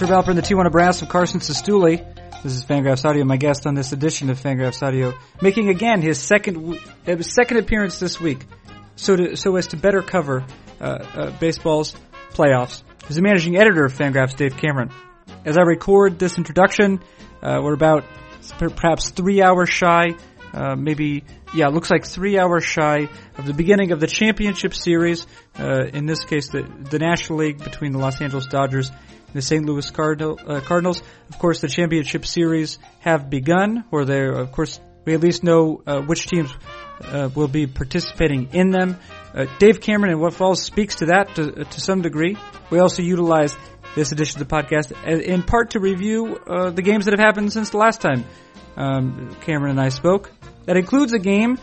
Herb Alpert and the Tijuana Brass of Carson Cistulli. This is Fangraphs Audio, my guest on this edition of Fangraphs Audio, making again his second uh, second appearance this week, so to so as to better cover uh, uh, baseball's playoffs. He's the managing editor of Fangraphs, Dave Cameron. As I record this introduction, uh, we're about perhaps three hours shy, uh, maybe yeah, looks like three hours shy of the beginning of the championship series. Uh, in this case, the the National League between the Los Angeles Dodgers the St. Louis Cardinal, uh, Cardinals. Of course, the championship series have begun, or they of course we at least know uh, which teams uh, will be participating in them. Uh, Dave Cameron and what Falls speaks to that to, to some degree. We also utilize this edition of the podcast in part to review uh, the games that have happened since the last time um, Cameron and I spoke. That includes a game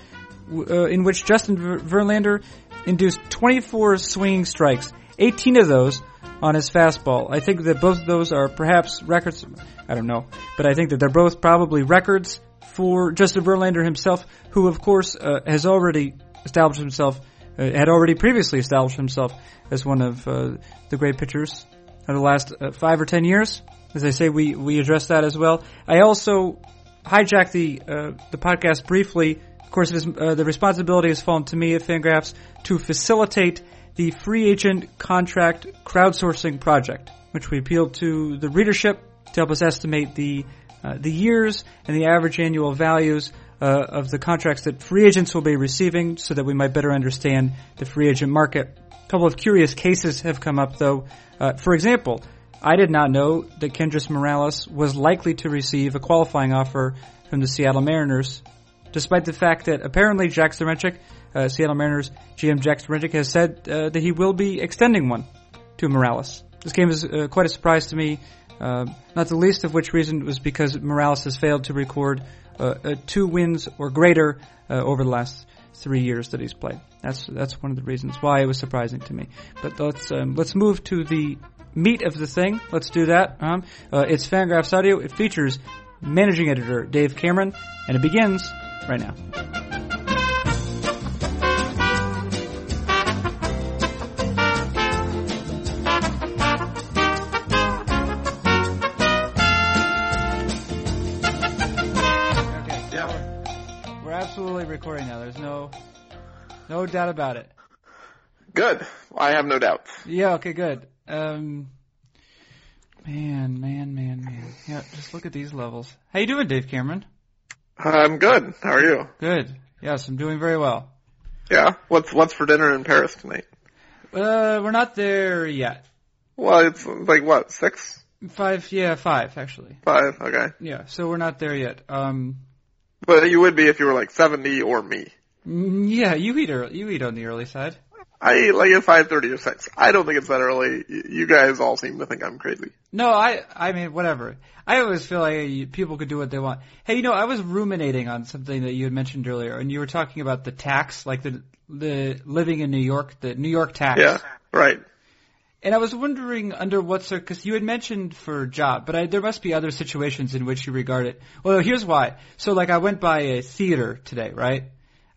uh, in which Justin Verlander induced 24 swinging strikes, 18 of those on his fastball. I think that both of those are perhaps records. I don't know, but I think that they're both probably records for Justin Verlander himself, who of course uh, has already established himself, uh, had already previously established himself as one of uh, the great pitchers of the last uh, five or ten years. As I say, we we address that as well. I also hijack the uh, the podcast briefly. Of course, uh, the responsibility has fallen to me at Fangraphs to facilitate the free agent contract crowdsourcing project, which we appealed to the readership to help us estimate the uh, the years and the average annual values uh, of the contracts that free agents will be receiving, so that we might better understand the free agent market. A couple of curious cases have come up, though. Uh, for example, I did not know that Kendrys Morales was likely to receive a qualifying offer from the Seattle Mariners, despite the fact that apparently Jack Zduriencik, uh, Seattle Mariners GM Jack Zduriencik, has said uh, that he will be extending one to Morales. This game is uh, quite a surprise to me, uh, not the least of which reason was because Morales has failed to record uh, uh, two wins or greater over the last three years that he's played. That's that's one of the reasons why it was surprising to me. But let's um, let's move to the meat of the thing. Let's do that. Um, it's Fangraphs Audio. It features managing editor Dave Cameron, and it begins right now. No doubt about it. Good. I have no doubt. Yeah. Okay. Good. Um, man, man, man, man. Yeah, just look at these levels. How you doing, Dave Cameron? I'm good. How are you? Good. Yes, I'm doing very well. Yeah. What's what's for dinner in Paris tonight? Uh, we're not there yet. Well, it's like what six? Five. Yeah, five actually. Five. Okay. Yeah. So we're not there yet. Um. But you would be if you were like seventy or me. Mm, yeah, you eat early. You eat on the early side. I eat like at five thirty or six. I don't think it's that early. You guys all seem to think I'm crazy. No, I I mean whatever. I always feel like people could do what they want. Hey, you know, I was ruminating on something that you had mentioned earlier, and you were talking about the tax, like the the living in New York, the New York tax. Yeah, right. And I was wondering under what because you had mentioned for job, but I, there must be other situations in which you regard it. Well, here's why. So, like, I went by a theater today, right?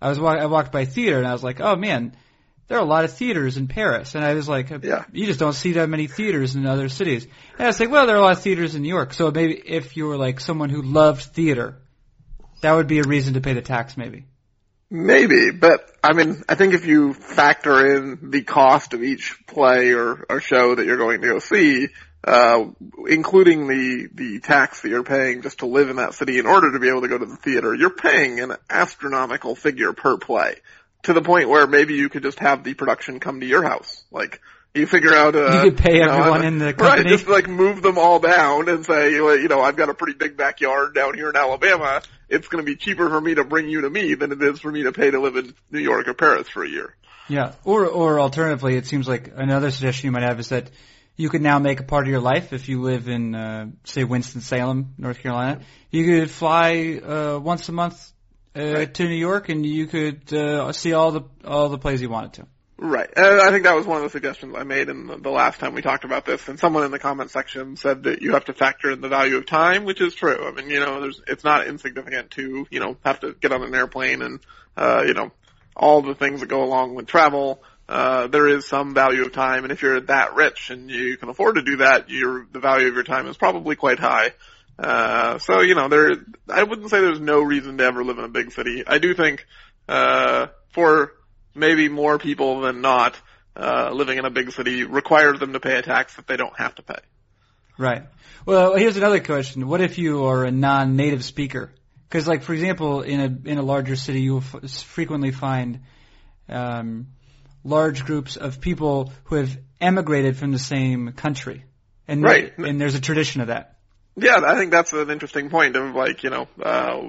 I was I walked by theater, and I was like, oh man there are a lot of theaters in Paris. And I was like, uh, yeah. you just don't see that many theaters in other cities. And I was like, well, there are a lot of theaters in New York. So maybe if you were like someone who loved theater, that would be a reason to pay the tax maybe. Maybe, but I mean, I think if you factor in the cost of each play or, or show that you're going to go see, uh, including the, the tax that you're paying just to live in that city in order to be able to go to the theater, you're paying an astronomical figure per play to the point where maybe you could just have the production come to your house. Like, you figure out uh You could pay you know, everyone in the company. Right, just like move them all down and say, you know, I've got a pretty big backyard down here in Alabama. It's going to be cheaper for me to bring you to me than it is for me to pay to live in New York or Paris for a year. Yeah. Or, or alternatively, it seems like another suggestion you might have is that you could now make a part of your life if you live in, uh, say, Winston-Salem, North Carolina. You could fly, uh, once a month uh, right. to New York, and you could uh, see all the all the plays you wanted to. Right. And I think that was one of the suggestions I made in the, the last time we talked about this. And someone in the comment section said that you have to factor in the value of time, which is true. I mean, you know, there's, it's not insignificant to, you know, have to get on an airplane and, uh, you know, all the things that go along with travel. Uh, there is some value of time, and if you're that rich and you can afford to do that, the value of your time is probably quite high. Uh, so you know, there, I wouldn't say there's no reason to ever live in a big city. I do think, uh, for maybe more people than not, uh, living in a big city requires them to pay a tax that they don't have to pay. Right. Well, here's another question. What if you are a non-native speaker? Because, like, for example, in a in a larger city, you will f- frequently find um, large groups of people who have emigrated from the same country, and Right. and there's a tradition of that. Yeah, I think that's an interesting point of like, you know, uh,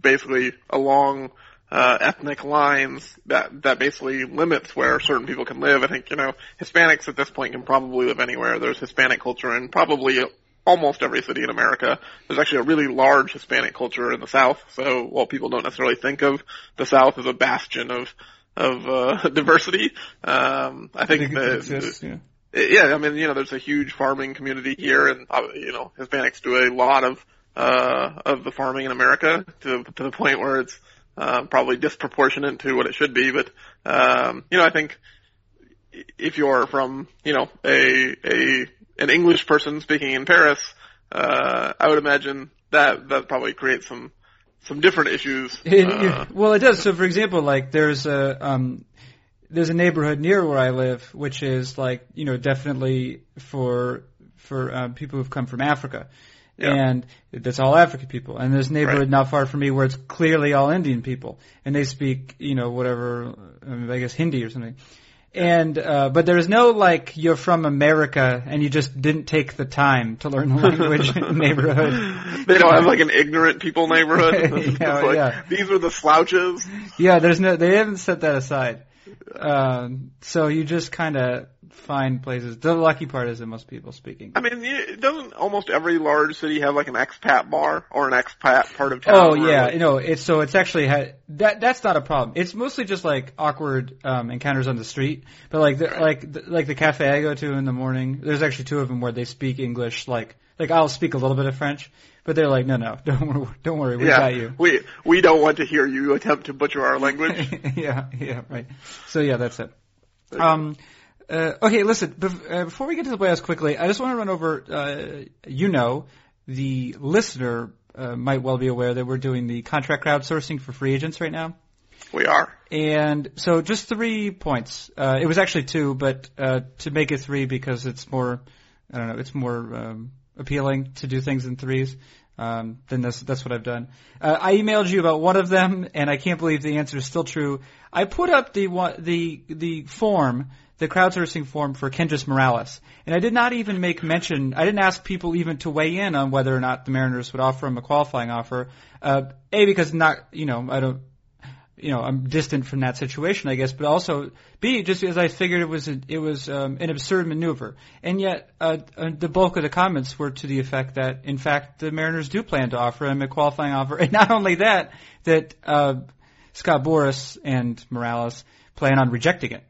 basically along, uh, ethnic lines that, that basically limits where certain people can live. I think, you know, Hispanics at this point can probably live anywhere. There's Hispanic culture in probably almost every city in America. There's actually a really large Hispanic culture in the South. So while people don't necessarily think of the South as a bastion of, of, uh, diversity, um, I think it the, exists, yeah. yeah, I mean, you know, there's a huge farming community here, and uh, you know, Hispanics do a lot of uh of the farming in America to to the point where it's uh, probably disproportionate to what it should be. But um, you know, I think if you're from you know a a an English person speaking in Paris, uh, I would imagine that that probably creates some some different issues. It- uh, well, it does. So, for example, like there's a um, there's a neighborhood near where I live, which is like you know definitely for for um, people who've come from Africa, Yeah. and that's all African people. And there's a neighborhood Right. not far from me where it's clearly all Indian people, and they speak you know whatever um, I guess Hindi or something. And uh, but there's no like you're from America and you just didn't take the time to learn the language neighborhood. They don't have like an ignorant people neighborhood. Yeah, like, yeah. These are the slouches. Yeah, there's no, they haven't set that aside. Um, so you just kind of find places. The lucky part is that most people speak English. I mean, doesn't almost every large city have like an expat bar or an expat part of town? Oh yeah, like- you know, it's so it's actually ha- that that's not a problem. It's mostly just like awkward um, encounters on the street. But like the, like the, like the cafe I go to in the morning, there's actually two of them where they speak English. Like like I'll speak a little bit of French, but they're like, no, no, don't worry, don't worry, we yeah, got you. we we don't want to hear you attempt to butcher our language. yeah, yeah, right. So yeah, that's it. Um, uh, okay, listen. Bef- uh, before we get to the playhouse quickly, I just want to run over. Uh, you know, the listener uh, might well be aware that we're doing the contract crowdsourcing for free agents right now. we are. And so just three points. Uh, it was actually two, but uh, to make it three because it's more, I don't know, it's more um, appealing to do things in threes. Um, then that's that's what I've done. Uh, I emailed you about one of them, and I can't believe the answer is still true. I put up the one, the the form, the crowdsourcing form for Kendrys Morales, and I did not even make mention. I didn't ask people even to weigh in on whether or not the Mariners would offer him a qualifying offer. Uh, a because not, you know, I don't you know, I'm distant from that situation, I guess, but also B, just because I figured it was a, it was um, an absurd maneuver, and yet uh, uh, the bulk of the comments were to the effect that, in fact, the Mariners do plan to offer him a qualifying offer, and not only that, that uh, Scott Boras and Morales plan on rejecting it.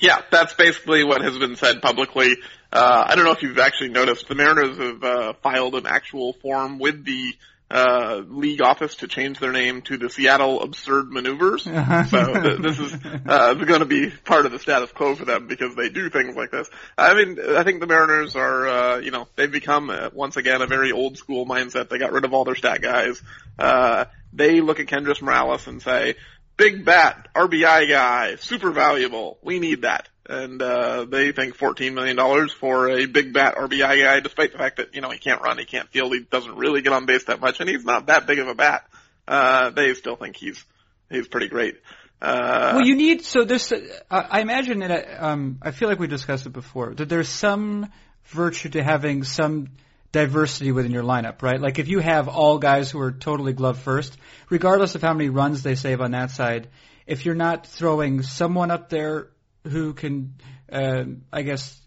Yeah, that's basically what has been said publicly. Uh, I don't know if you've actually noticed, the Mariners have uh, filed an actual form with the uh, league office to change their name to the Seattle Absurd Maneuvers. Uh-huh. So th- this is uh, going to be part of the status quo for them because they do things like this. I mean, I think the Mariners are, uh, you know, they've become uh, once again a very old school mindset. They got rid of all their stat guys. Uh, they look at Kendrys Morales and say, big bat, RBI guy, super valuable. We need that. And, uh, they think $14 million for a big bat RBI guy, despite the fact that, you know, he can't run, he can't field, he doesn't really get on base that much, and he's not that big of a bat. Uh, they still think he's, he's pretty great. Uh, well, you need so this. Uh, I imagine that um, I feel like we discussed it before that there's some virtue to having some diversity within your lineup, right? Like if you have all guys who are totally glove first, regardless of how many runs they save on that side, if you're not throwing someone up there who can, uh, I guess,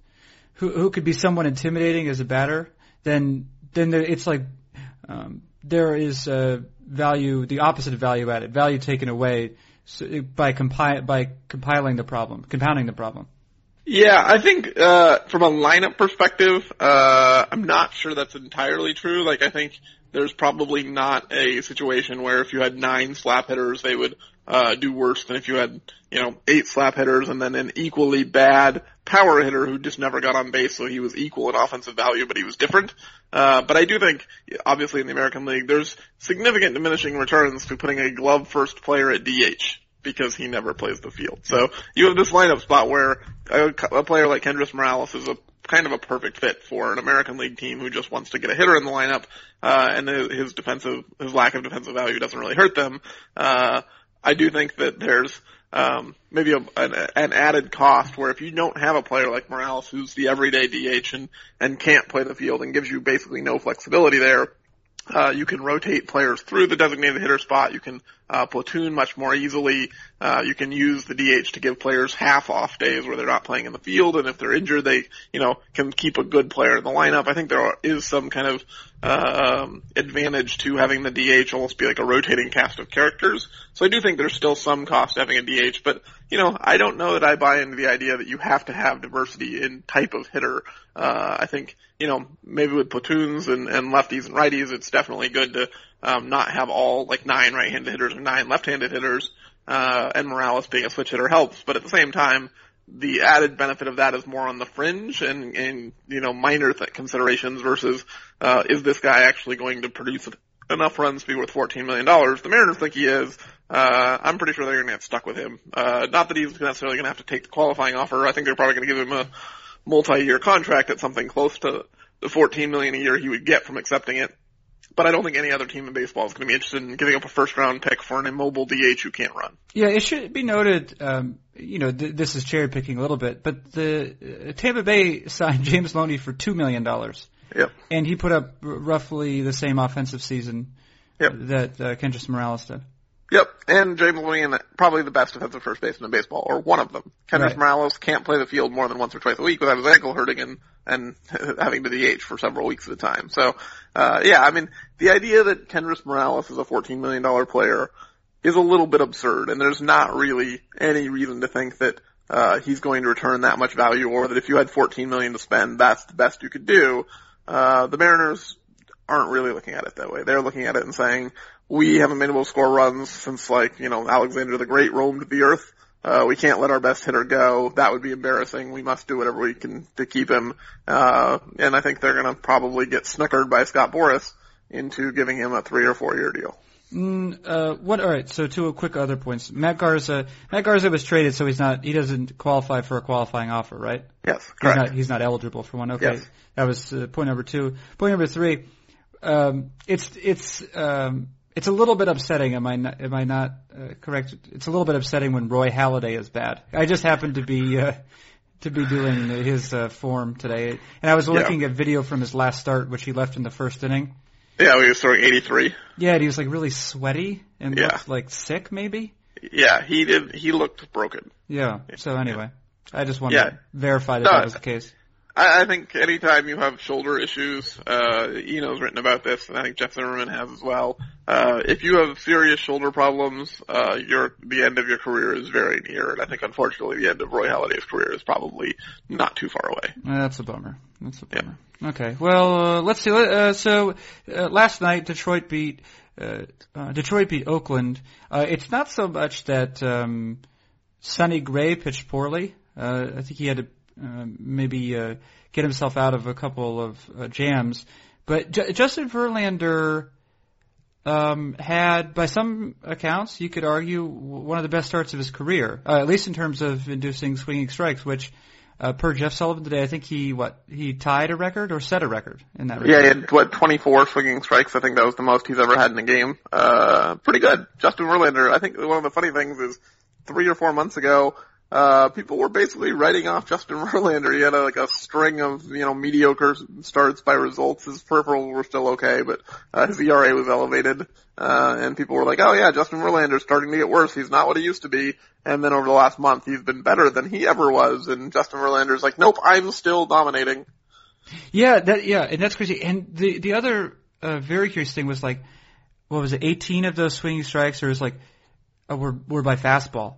who who could be somewhat intimidating as a batter, then then there, it's like um, there is uh, value, the opposite of value added, value taken away by compi- by compiling the problem, compounding the problem. Yeah, I think uh, from a lineup perspective, uh, I'm not sure that's entirely true. Like, I think there's probably not a situation where if you had nine slap hitters, they would uh, do worse than if you had, you know, eight slap hitters and then an equally bad power hitter who just never got on base, so he was equal in offensive value, but he was different. Uh, but I do think, obviously in the American League, there's significant diminishing returns to putting a glove first player at DH because he never plays the field. So you have this lineup spot where a, a player like Kendrys Morales is a kind of a perfect fit for an American League team who just wants to get a hitter in the lineup, uh, and his defensive, his lack of defensive value doesn't really hurt them. Uh, I do think that there's, um, maybe a, an, an added cost where if you don't have a player like Morales who's the everyday DH and, and can't play the field and gives you basically no flexibility there, uh, you can rotate players through the designated hitter spot. You can uh, platoon much more easily. Uh, you can use the DH to give players half off days where they're not playing in the field, and if they're injured, they you know can keep a good player in the lineup. I think there is some kind of um, advantage to having the DH almost be like a rotating cast of characters. So I do think there's still some cost having a DH, but you know I don't know that I buy into the idea that you have to have diversity in type of hitter. Uh, I think you know maybe with platoons and, and lefties and righties, it's definitely good to um, not have all like nine right-handed hitters or nine left-handed hitters, uh, and Morales being a switch hitter helps. But at the same time, the added benefit of that is more on the fringe and, and you know minor th- considerations versus uh, is this guy actually going to produce enough runs to be worth fourteen million dollars? The Mariners think he is. Uh, I'm pretty sure they're going to get stuck with him. Uh, not that he's necessarily going to have to take the qualifying offer. I think they're probably going to give him a multi-year contract at something close to the 14 million a year he would get from accepting it. But I don't think any other team in baseball is going to be interested in giving up a first round pick for an immobile DH who can't run. Yeah, it should be noted, um, you know, th- this is cherry picking a little bit, but the uh, Tampa Bay signed James Loney for $2 million. Yep. And he put up r- roughly the same offensive season yep. that uh, Kendrys Morales did. Yep, and James Loney, probably the best defensive first baseman in baseball, or one of them. Kendrys right. Morales can't play the field more than once or twice a week without his ankle hurting and and having to DH for several weeks at a time. So, uh, yeah, I mean, the idea that Kendrys Morales is a $14 million player is a little bit absurd, and there's not really any reason to think that uh, he's going to return that much value, or that if you had 14 million to spend, that's the best you could do. Uh, the Mariners aren't really looking at it that way. They're looking at it and saying, we haven't been able to score runs since like, you know, Alexander the Great roamed the earth. Uh, we can't let our best hitter go. That would be embarrassing. We must do whatever we can to keep him. Uh, and I think they're going to probably get snookered by Scott Boras into giving him a three or four year deal. Mm, uh, what? All right. So two quick other points. Matt Garza. Matt Garza was traded, so he's not. He doesn't qualify for a qualifying offer, right? Yes, correct. He's not, he's not eligible for one. Okay. Yes. That was uh, point number two. Point number three. Um, it's it's um, it's a little bit upsetting. Am I not, am I not uh, correct? It's a little bit upsetting when Roy Halladay is bad. I just happened to be uh, to be doing his uh, form today, and I was looking yeah. at video from his last start, which he left in the first inning. Yeah, he was throwing 83. Yeah, and he was like really sweaty and yeah. looked like sick, maybe. Yeah, he did. He looked broken. Yeah. So anyway, I just wanted Yeah. to verify that No, that was the case. I, I think anytime you have shoulder issues, uh, Eno's written about this, and I think Jeff Zimmerman has as well. Uh, if you have serious shoulder problems, uh, your the end of your career is very near, and I think unfortunately the end of Roy Halladay's career is probably not too far away. Uh, That's a bummer. That's a bummer. Okay. Well, uh, let's see. Uh, so uh, last night Detroit beat uh, uh, Detroit beat Oakland. Uh, it's not so much that um, Sonny Gray pitched poorly. Uh, I think he had to uh, maybe uh, get himself out of a couple of uh, jams, but J- Justin Verlander um, had, by some accounts, you could argue one of the best starts of his career, uh, at least in terms of inducing swinging strikes, which. Uh, per Jeff Sullivan today, I think he what he tied a record or set a record in that. Yeah, he had what 24 swinging strikes. I think that was the most he's ever had in a game. Uh, pretty good. Justin Verlander. I think one of the funny things is three or four months ago, uh, people were basically writing off Justin Verlander. He had a, like a string of, you know, mediocre starts by results. His peripherals were still okay, but, uh, his ERA was elevated. Uh, and people were like, oh yeah, Justin Verlander's starting to get worse. He's not what he used to be. And then over the last month, he's been better than he ever was. And Justin Verlander's like, nope, I'm still dominating. Yeah, that yeah, and that's crazy. And the the other uh, very curious thing was like, what was it? 18 of those swinging strikes, or was like, uh, were were by fastball.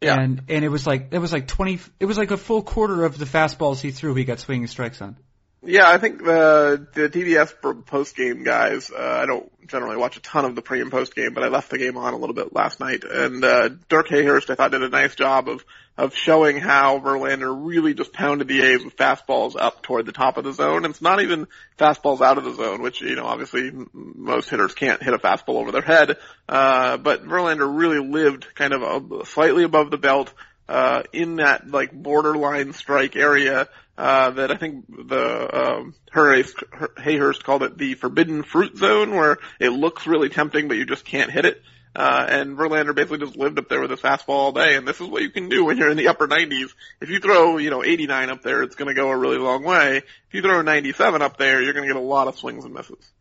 Yeah. And and it was like it was like twenty. It was like a full quarter of the fastballs he threw. He got swinging strikes on. Yeah, I think the the TBS post game guys. Uh, I don't generally watch a ton of the pre and post game, but I left the game on a little bit last night. And uh, Dirk Hayhurst, I thought, did a nice job of of showing how Verlander really just pounded the A's with fastballs up toward the top of the zone. It's not even fastballs out of the zone, which you know obviously most hitters can't hit a fastball over their head. Uh, but Verlander really lived kind of a, slightly above the belt uh, in that like borderline strike area uh, that I think the um, Hayhurst called it the forbidden fruit zone, where it looks really tempting, but you just can't hit it. Uh, and Verlander basically just lived up there with his fastball all day, and this is what you can do when you're in the upper 90s. If you throw, you know, 89 up there, it's going to go a really long way. If you throw 97 up there, you're going to get a lot of swings and misses.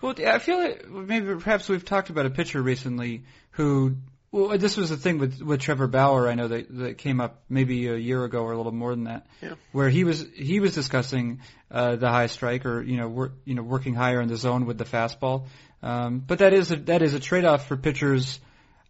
Well, I feel like maybe perhaps we've talked about a pitcher recently who well, this was the thing with with Trevor Bauer. I know that that came up maybe a year ago or a little more than that, yeah. where he was he was discussing uh, the high strike or you know work, you know working higher in the zone with the fastball. Um, but that is a, that is a trade off for pitchers,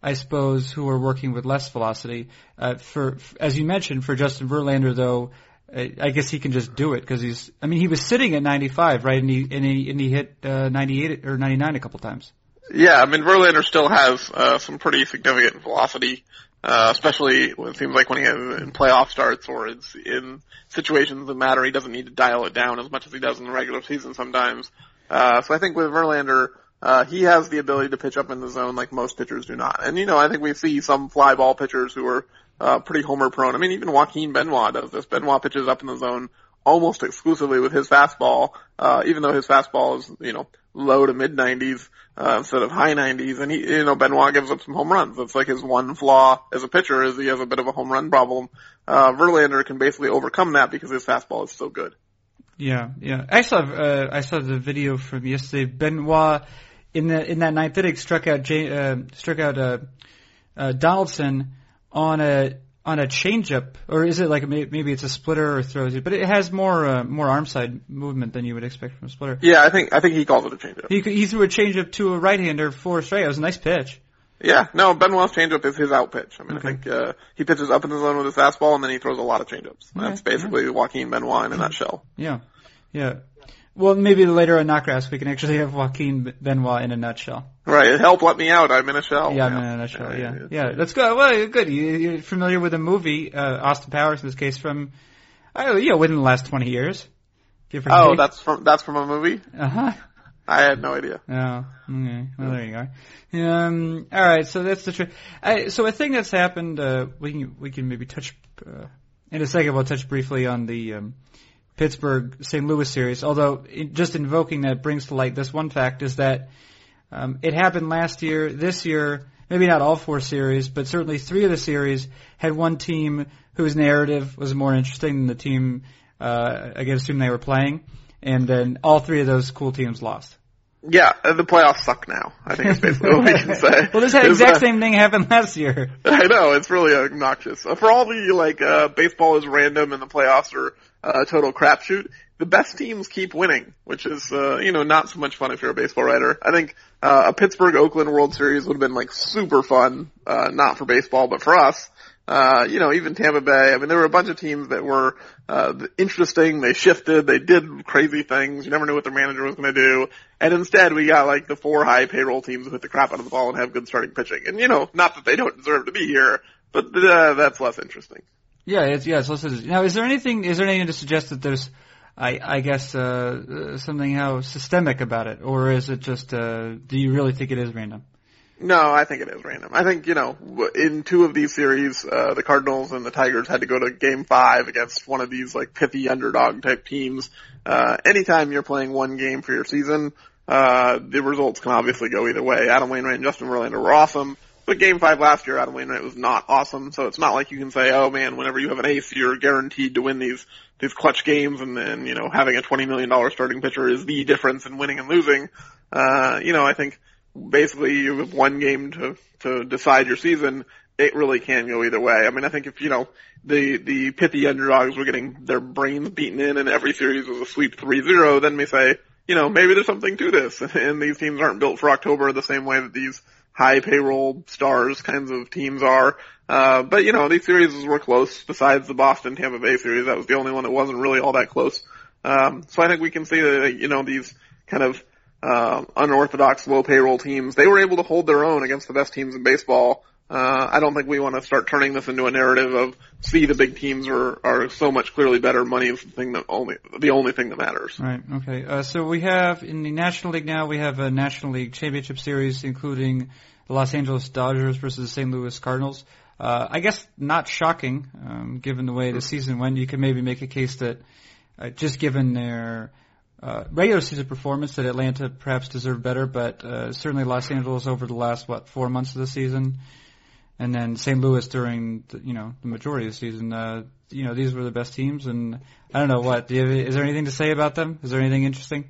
I suppose, who are working with less velocity. Uh, for as you mentioned, for Justin Verlander though, I guess he can just do it because he's. I mean, he was sitting at 95, right, and he and he and he hit uh, 98 or 99 a couple times. Yeah, I mean Verlander still has uh, some pretty significant velocity, uh, especially when it seems like when he has in playoff starts or it's in situations that matter. He doesn't need to dial it down as much as he does in the regular season sometimes. Uh, so I think with Verlander, uh, he has the ability to pitch up in the zone like most pitchers do not. And you know, I think we see some fly ball pitchers who are uh, pretty homer prone. I mean, even Joaquin Benoit does this. Benoit pitches up in the zone almost exclusively with his fastball, uh, even though his fastball is, you know, low to mid 90s uh, instead of high 90s. And he, you know, Benoit gives up some home runs. That's like his one flaw as a pitcher is he has a bit of a home run problem. Uh, Verlander can basically overcome that because his fastball is so good. Yeah, yeah. I saw uh, I saw the video from yesterday. Benoit in the in that ninth inning struck out Jay, uh, struck out uh, uh, Donaldson on a on a changeup, or is it like maybe it's a splitter or throws it, but it has more uh, more arm side movement than you would expect from a splitter. Yeah, I think I think he calls it a changeup. He he threw a changeup to a right hander for a strike. It was a nice pitch. Yeah, no, Ben Benoit's changeup is his out pitch. I mean, okay. I think uh, he pitches up in the zone with his fastball, and then he throws a lot of changeups. Okay. That's basically yeah. Joaquin Benoit in a nutshell. Yeah, yeah. Well, maybe later on NotGraphs we can actually have Joaquin Benoit in a nutshell. Right. Help, let me out. I'm in a shell. Yeah, I'm in a nutshell. Yeah, yeah. That's good. Well, good. You, are familiar with the movie uh, Austin Powers in this case from, uh, you know, within the last 20 years. oh, take. that's from that's from a movie. Uh huh. I had no idea. Oh, okay. Well, there you go. Um, all right. So that's the truth. So a thing that's happened. Uh, we can we can maybe touch uh, in a second. We'll touch briefly on the um, Pittsburgh St. Louis series. Although just invoking that brings to light this one fact is that um, it happened last year. This year, maybe not all four series, but certainly three of the series had one team whose narrative was more interesting than the team uh, against whom they were playing, and then all three of those cool teams lost. Yeah, uh, the playoffs suck now. I think it's basically what we can say. well, this exact uh, same thing happened last year. I know it's really obnoxious. Uh, for all the like, uh, baseball is random and the playoffs are uh, a total crapshoot. The best teams keep winning, which is uh, you know not so much fun if you're a baseball writer. I think uh, a Pittsburgh Oakland World Series would have been like super fun, uh, not for baseball but for us. Uh, you know, even Tampa Bay. I mean, there were a bunch of teams that were uh, interesting. They shifted. They did crazy things. You never knew what their manager was going to do. And instead, we got like the four high payroll teams who hit the crap out of the ball and have good starting pitching. And you know, not that they don't deserve to be here, but uh, that's less interesting. Yeah, it's yeah, it's less interesting. Now, is there anything? Is there anything to suggest that there's I, I guess uh, something how systemic about it, or is it just? Uh, do you really think it is random? No, I think it is random. I think, you know, in two of these series, uh, the Cardinals and the Tigers had to go to game five against one of these like pithy underdog type teams. Uh, anytime you're playing one game for your season, uh, the results can obviously go either way. Adam Wainwright and Justin Verlander were awesome. But game five last year, Adam Wainwright was not awesome, so it's not like you can say, oh man, whenever you have an ace, you're guaranteed to win these, these clutch games and then, you know, having a $20 million starting pitcher is the difference in winning and losing. Uh, you know, I think, basically you have one game to to decide your season, it really can go either way. I mean, I think if you know the the pithy underdogs were getting their brains beaten in, and every series was a sweep 3-0, then we say, you know, maybe there's something to this, and these teams aren't built for October the same way that these high payroll stars kinds of teams are. Uh, but you know, these series were close. Besides the Boston Tampa Bay series, that was the only one that wasn't really all that close. Um, so I think we can see that you know these kind of uh, unorthodox low payroll teams, they were able to hold their own against the best teams in baseball. Uh, I don't think we want to start turning this into a narrative of see the big teams are are so much clearly better. Money is the thing that only the only thing that matters. Right. Okay. Uh, so we have in the National League now we have a National League Championship Series including the Los Angeles Dodgers versus the St. Louis Cardinals. Uh, I guess not shocking, um, given the way the season went. You could maybe make a case that uh, just given their uh, regular season performance that Atlanta perhaps deserved better, but uh, certainly Los Angeles over the last what four months of the season, and then St. Louis during the, you know the majority of the season. Uh, you know these were the best teams, and I don't know what. Do you have, is there anything to say about them? Is there anything interesting?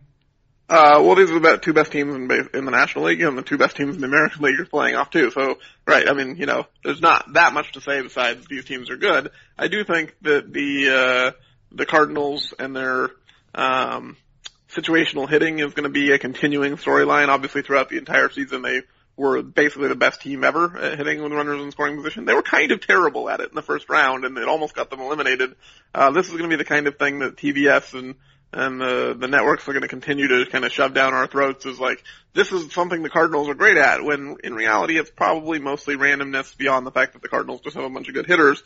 Uh, well, these are the two best teams in, in the National League, and the two best teams in the American League are playing off too. So, right, I mean, you know, there's not that much to say besides these teams are good. I do think that the uh, the Cardinals and their um, situational hitting is going to be a continuing storyline. Obviously, throughout the entire season, they were basically the best team ever at hitting with runners in scoring position. They were kind of terrible at it in the first round, and it almost got them eliminated. Uh, this is going to be the kind of thing that TBS and and the the networks are going to continue to kind of shove down our throats is like this is something the Cardinals are great at. When in reality, it's probably mostly randomness beyond the fact that the Cardinals just have a bunch of good hitters.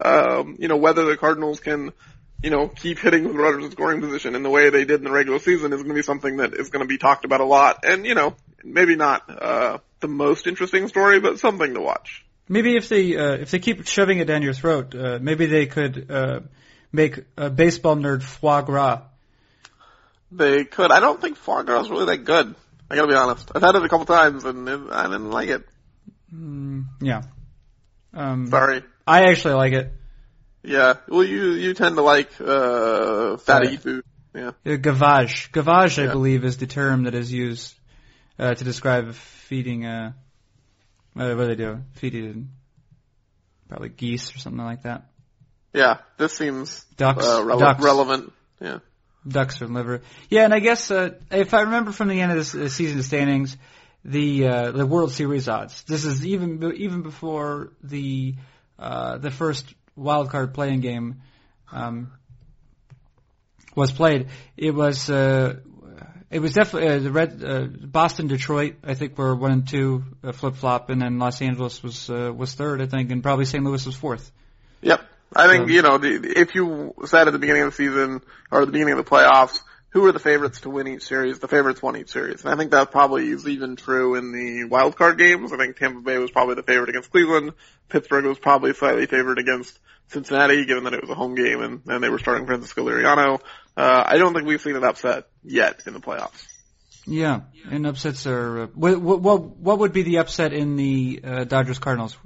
Um, you know, whether the Cardinals can you know, keep hitting with runners in scoring position in the way they did in the regular season is going to be something that is going to be talked about a lot. And, you know, maybe not, uh, the most interesting story, but something to watch. Maybe if they, uh, if they keep shoving it down your throat, uh, maybe they could, uh, make a baseball nerd foie gras. They could. I don't think foie gras is really that good. I gotta be honest. I've had it a couple times and it, I didn't like it. Mm, yeah. Um, Sorry. I actually like it. Yeah. Well, you you tend to like uh fatty Right. food. Yeah. Uh, Gavage. Gavage, I Yeah. believe, is the term that is used uh, to describe feeding. Uh, uh, what do they do? Feeding probably geese or something like that. Yeah. This seems Ducks. uh, rele- ducks. relevant. Yeah. Ducks or liver. Yeah, and I guess uh, if I remember from the end of this uh, season standings, the uh, the World Series odds. This is even even before the uh, the first wild card playing game um, was played. It was uh, it was definitely uh, the red uh, Boston Detroit. I think were one and two uh, flip flop, and then Los Angeles was uh, was third. I think, and probably St. Louis was fourth. Yep. I think, Um, you know, the, if you said at the beginning of the season or the beginning of the playoffs, who are the favorites to win each series? The favorites won each series. And I think that probably is even true in the wild card games. I think Tampa Bay was probably the favorite against Cleveland. Pittsburgh was probably slightly favored against Cincinnati, given that it was a home game and, and they were starting Francisco Liriano. Uh, I don't think we've seen an upset yet in the playoffs. Yeah, and upsets are. Uh, what, what what would be the upset in the uh, Dodgers Cardinals?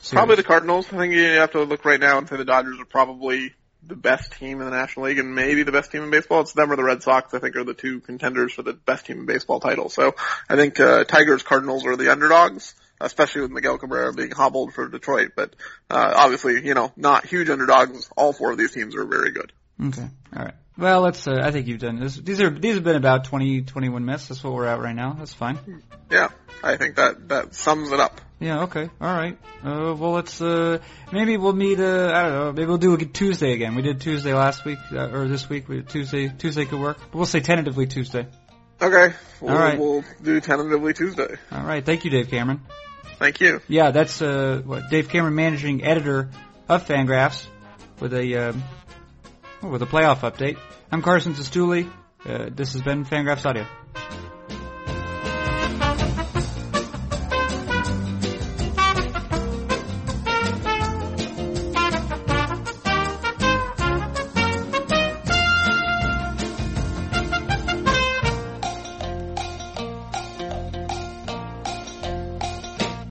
Series? Probably the Cardinals. I think you have to look right now and say the Dodgers are probably the best team in the National League and maybe the best team in baseball. It's them or the Red Sox, I think, are the two contenders for the best team in baseball title. So I think uh, Tigers, Cardinals are the underdogs, especially with Miguel Cabrera being hobbled for Detroit. But uh, obviously, you know, not huge underdogs. All four of these teams are very good. Okay, all right. Well, let's. Uh, I think you've done this. These are these have been about 20, 21 minutes. That's what we're at right now. That's fine. Yeah, I think that that sums it up. Yeah. Okay. All right. Uh, well, let's. Uh, maybe we'll meet. Uh, I don't know. Maybe we'll do a Tuesday again. We did Tuesday last week uh, or this week. We Tuesday. Tuesday could work. But we'll say tentatively Tuesday. Okay, we'll, All right. we'll do tentatively Tuesday. All right. Thank you, Dave Cameron. Thank you. Yeah, that's uh, what Dave Cameron, managing editor of Fangraphs, with a um, oh, with a playoff update. I'm Carson Cistulli. Uh, this has been Fangraphs Audio.